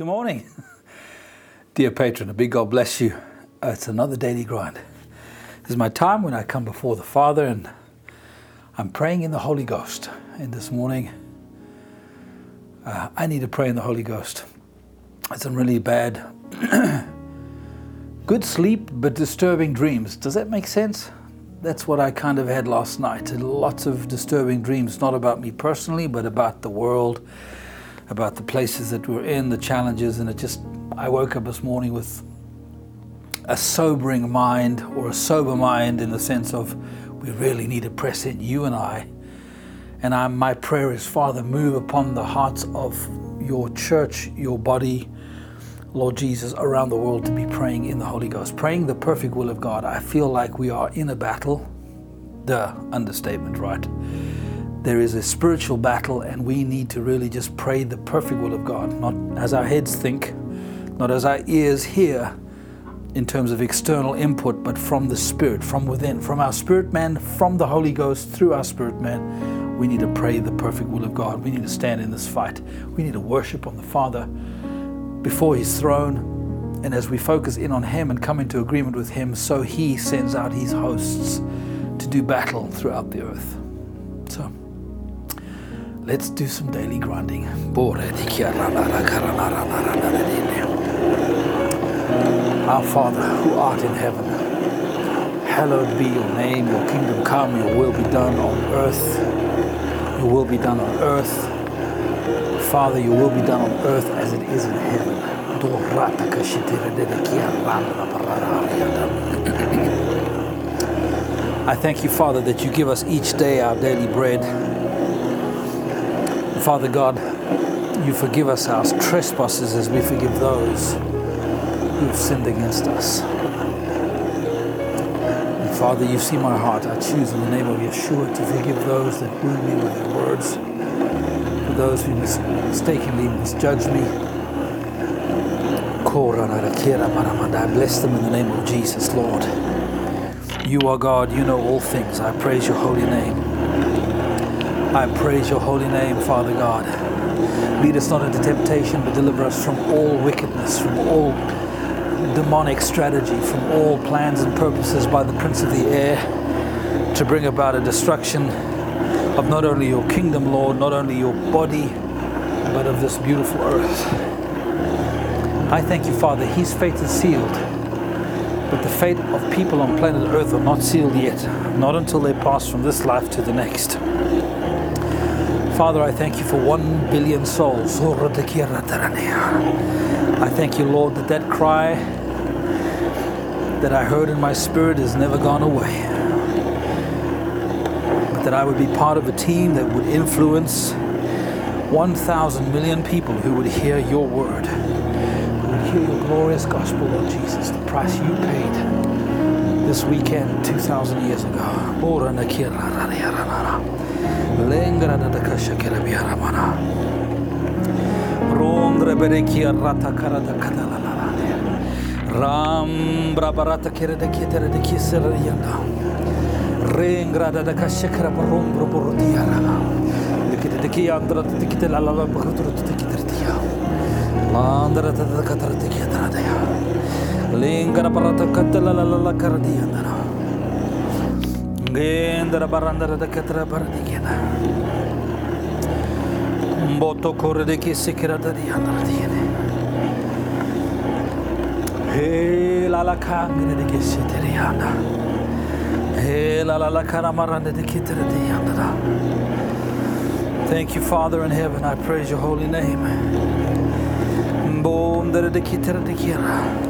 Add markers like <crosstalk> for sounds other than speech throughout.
Good morning. <laughs> Dear patron, a big God bless you. It's another daily grind. This is my time when I come before the Father and I'm praying in the Holy Ghost. And this morning, uh, I need to pray in the Holy Ghost. It's some really bad, <clears throat> good sleep, but disturbing dreams. Does that make sense? That's what I kind of had last night. Lots of disturbing dreams, not about me personally, but about the world about the places that we're in, the challenges, and it just, I woke up this morning with a sobering mind or a sober mind in the sense of we really need to press in, you and I. And I'm, my prayer is, Father, move upon the hearts of your church, your body, Lord Jesus, around the world to be praying in the Holy Ghost, praying the perfect will of God. I feel like we are in a battle. The understatement, right? There is a spiritual battle, and we need to really just pray the perfect will of God, not as our heads think, not as our ears hear in terms of external input, but from the Spirit, from within, from our spirit man, from the Holy Ghost through our spirit man. We need to pray the perfect will of God. We need to stand in this fight. We need to worship on the Father before His throne. And as we focus in on Him and come into agreement with Him, so He sends out His hosts to do battle throughout the earth. So, Let's do some daily grinding. Our Father, who art in heaven, hallowed be your name, your kingdom come, your will be done on earth. Your will be done on earth. Father, your will be done on earth as it is in heaven. I thank you, Father, that you give us each day our daily bread. Father God, you forgive us our trespasses as we forgive those who have sinned against us. And Father, you see my heart. I choose in the name of Yeshua to forgive those that wound me with their words, for those who mistakenly misjudge me. I bless them in the name of Jesus, Lord. You are God, you know all things. I praise your holy name. I praise your holy name, Father God. Lead us not into temptation, but deliver us from all wickedness, from all demonic strategy, from all plans and purposes by the Prince of the Air to bring about a destruction of not only your kingdom, Lord, not only your body, but of this beautiful earth. I thank you, Father. His fate is sealed. But the fate of people on planet Earth are not sealed yet, not until they pass from this life to the next. Father, I thank you for one billion souls. I thank you, Lord, that that cry that I heard in my spirit has never gone away. But that I would be part of a team that would influence 1,000 million people who would hear your word, who would hear your glorious gospel, Lord Jesus, the price you paid this weekend 2,000 years ago. Lengranada kaşakere bir arabana. Rondre bereki arata karada kadalalara. Ram brabarata kerede keterede keser yanda. Rengrada da kaşakere rombro buru diyara. Dikitedeki yandıra dikitel alala bakıturu dikitir diya. Landıra da katarı dikiyatara diya. Lengara barata katalala karadiyanlara. Thank you, Father in heaven. I praise your holy name. Kira.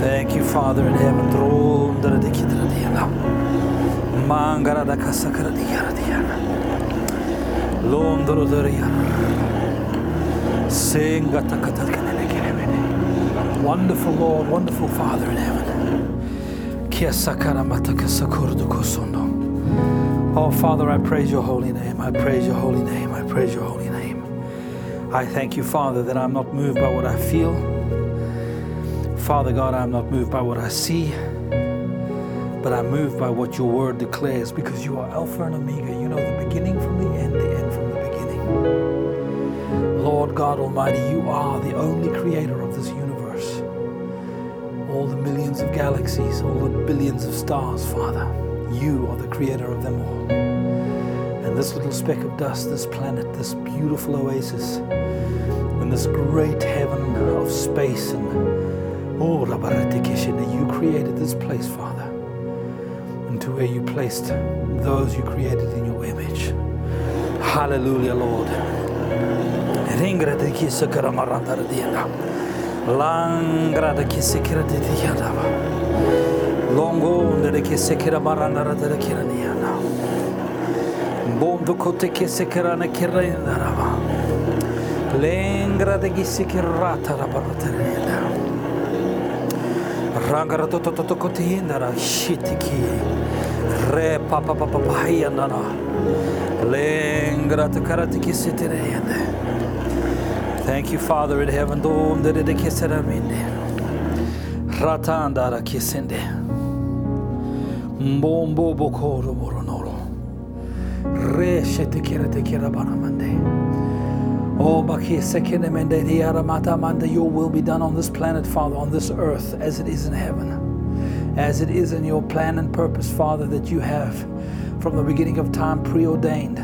Thank you, Father in heaven. Wonderful Lord, wonderful Father in heaven. Oh, Father, I praise your holy name. I praise your holy name. I praise your holy name. I thank you, Father, that I'm not moved by what I feel. Father God, I'm not moved by what I see, but I'm moved by what your word declares because you are Alpha and Omega. You know the beginning from the end, the end from the beginning. Lord God Almighty, you are the only creator of this universe. All the millions of galaxies, all the billions of stars, Father, you are the creator of them all. And this little speck of dust, this planet, this beautiful oasis, in this great heaven of space and Oh, that you created this place, Father, into where you placed those you created in your image. Hallelujah, Lord. Longo de kisa kira maranda de kira dienda. Bondo kote kisa kira na kira dienda. Lengra de kisa kira Rangara to to to to kotindara shitiki. Re papa papa pahiandana. Lengra to. Thank you, Father in heaven. Dom de de kiseraminde. Ratandara kisinde. Mbombo bokoro moronoro. Re. Oh, your will be done on this planet, Father, on this earth, as it is in heaven. As it is in your plan and purpose, Father, that you have from the beginning of time preordained.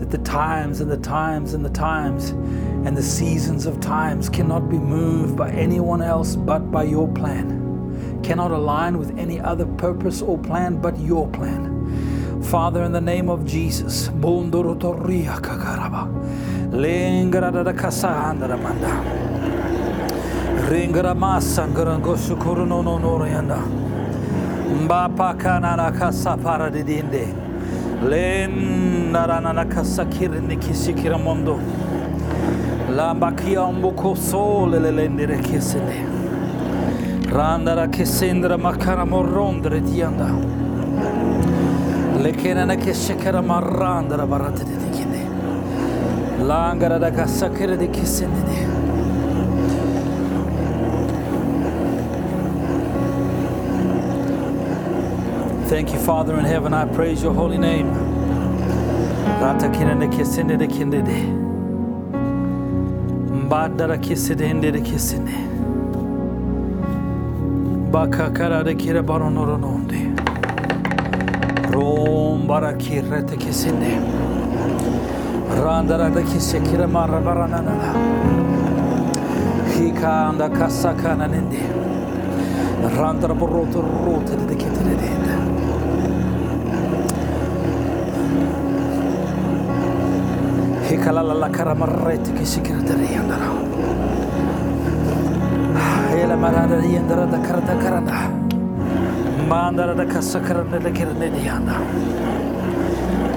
That the times and the times and the times and the seasons of times cannot be moved by anyone else but by your plan. Cannot align with any other purpose or plan but your plan. Father, in the name of Jesus, Lengra da casa andra manda. Ringra massa ngrango sukuru no no no yanda. Mbapa kana na casa para di dinde. Len narana na casa kirni kisikira mondo. Lamba kia umbuko sole le lendere kisene. Randara kisendra makana morrondre dianda. Le kena na kisikara marrandra barate di Langara da kasakere de kesenini. Thank you, Father in heaven. I praise your holy name. Rata kinene kesene de kindede. Mbadara kesede ende de kesene. Baka kara de kira baronoronondi. Rom bara kirete kesene. Randara da kisekira mara randaradaki sekire marrabaranana hikanda kasakananindi randara burrotu rotu dedi getiredi hikalala karamarreti kisikire dedi yandara hele marada yandara da karada karada mandara da kasakarana da kirene diyanda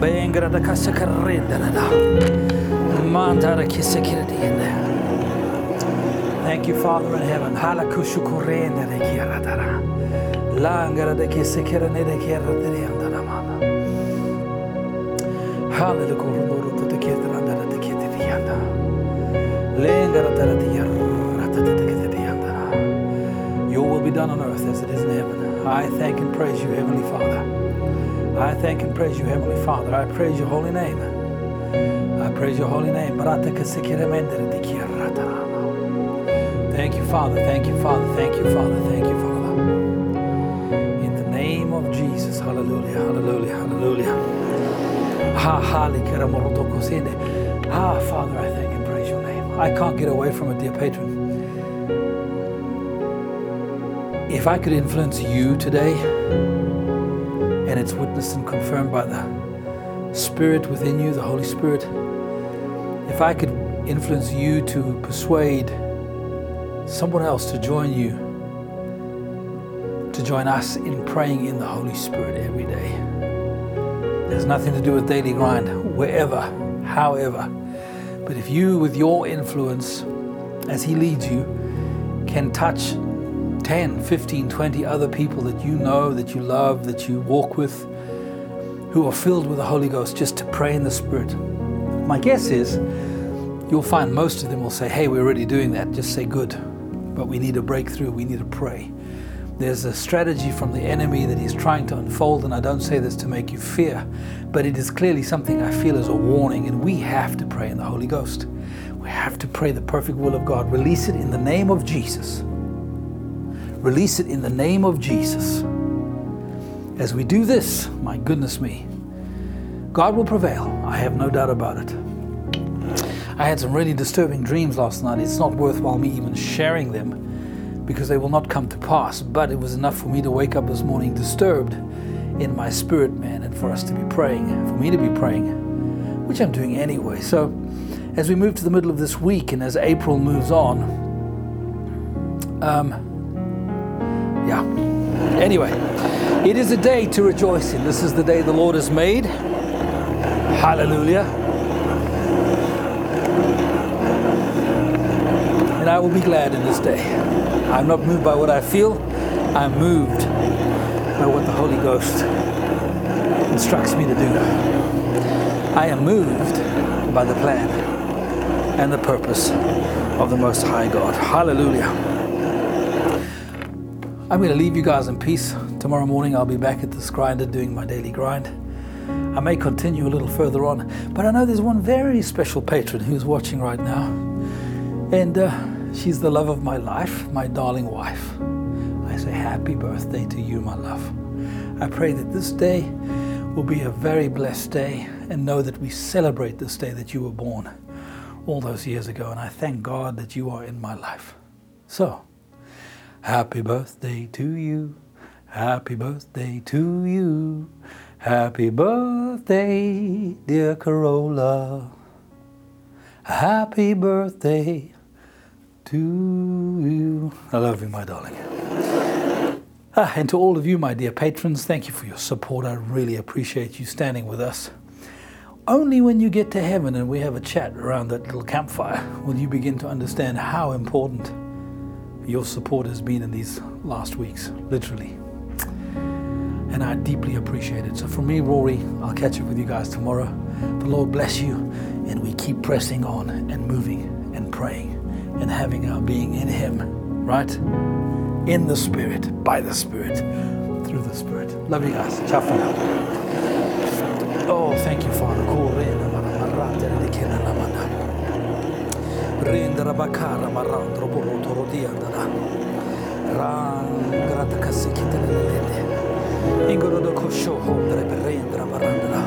Bengra da. Thank you, Father in heaven. Your will be done on earth as it is in heaven. I thank and praise you, Heavenly Father. I thank and praise you, Heavenly Father. I praise your holy name. I praise your holy name. Thank you, Father. Thank you, Father. Thank you, Father. Thank you, Father. In the name of Jesus. Hallelujah. Hallelujah. Hallelujah. Ha, ha, Ah, Father, I thank and praise your name. I can't get away from it, dear patron. If I could influence you today, and it's witnessed and confirmed by the Spirit within you, the Holy Spirit, if I could influence you to persuade someone else to join you, to join us in praying in the Holy Spirit every day. There's nothing to do with daily grind, wherever, however. But if you, with your influence, as He leads you, can touch 10, 15, 20 other people that you know, that you love, that you walk with, who are filled with the Holy Ghost, just to pray in the Spirit. My guess is you'll find most of them will say, Hey, we're already doing that. Just say, Good. But we need a breakthrough. We need to pray. There's a strategy from the enemy that he's trying to unfold, and I don't say this to make you fear, but it is clearly something I feel as a warning, and we have to pray in the Holy Ghost. We have to pray the perfect will of God. Release it in the name of Jesus. Release it in the name of Jesus. As we do this, my goodness me, God will prevail. I have no doubt about it. I had some really disturbing dreams last night. It's not worthwhile me even sharing them because they will not come to pass. But it was enough for me to wake up this morning disturbed in my spirit, man, and for us to be praying, for me to be praying, which I'm doing anyway. So, as we move to the middle of this week and as April moves on, um. Anyway, it is a day to rejoice in. This is the day the Lord has made. Hallelujah. And I will be glad in this day. I'm not moved by what I feel, I'm moved by what the Holy Ghost instructs me to do. I am moved by the plan and the purpose of the Most High God. Hallelujah. I'm going to leave you guys in peace. Tomorrow morning I'll be back at this grinder doing my daily grind. I may continue a little further on, but I know there's one very special patron who's watching right now. And uh, She's the love of my life, my darling wife. I say happy birthday to you, my love. I pray that this day will be a very blessed day and know that we celebrate this day that you were born all those years ago. And I thank God that you are in my life. So, happy birthday to you. Happy birthday to you. Happy birthday, dear Carola. Happy birthday to you. I love you, my darling. Ah, and to all of you, my dear patrons, thank you for your support. I really appreciate you standing with us. Only when you get to heaven and we have a chat around that little campfire will you begin to understand how important your support has been in these last weeks, literally. And I deeply appreciate it. So, from me, Rory, I'll catch up with you guys tomorrow. The Lord bless you, and we keep pressing on and moving and praying and having our being in Him, right? In the Spirit, by the Spirit, through the Spirit. Love you guys. Ciao for now. Oh, thank you, Father. Rendera bakara marandro boroto rodiandara. Ran grata kasikita lelele. Ingoro do kosho hondre per rendra barandra.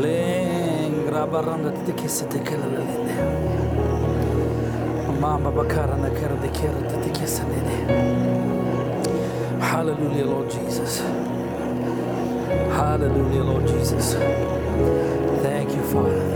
Lengra baranda te kisete kelelele. Mama bakara na kara de kera te Hallelujah, Lord Jesus. Hallelujah, Lord Jesus. Thank you, Father.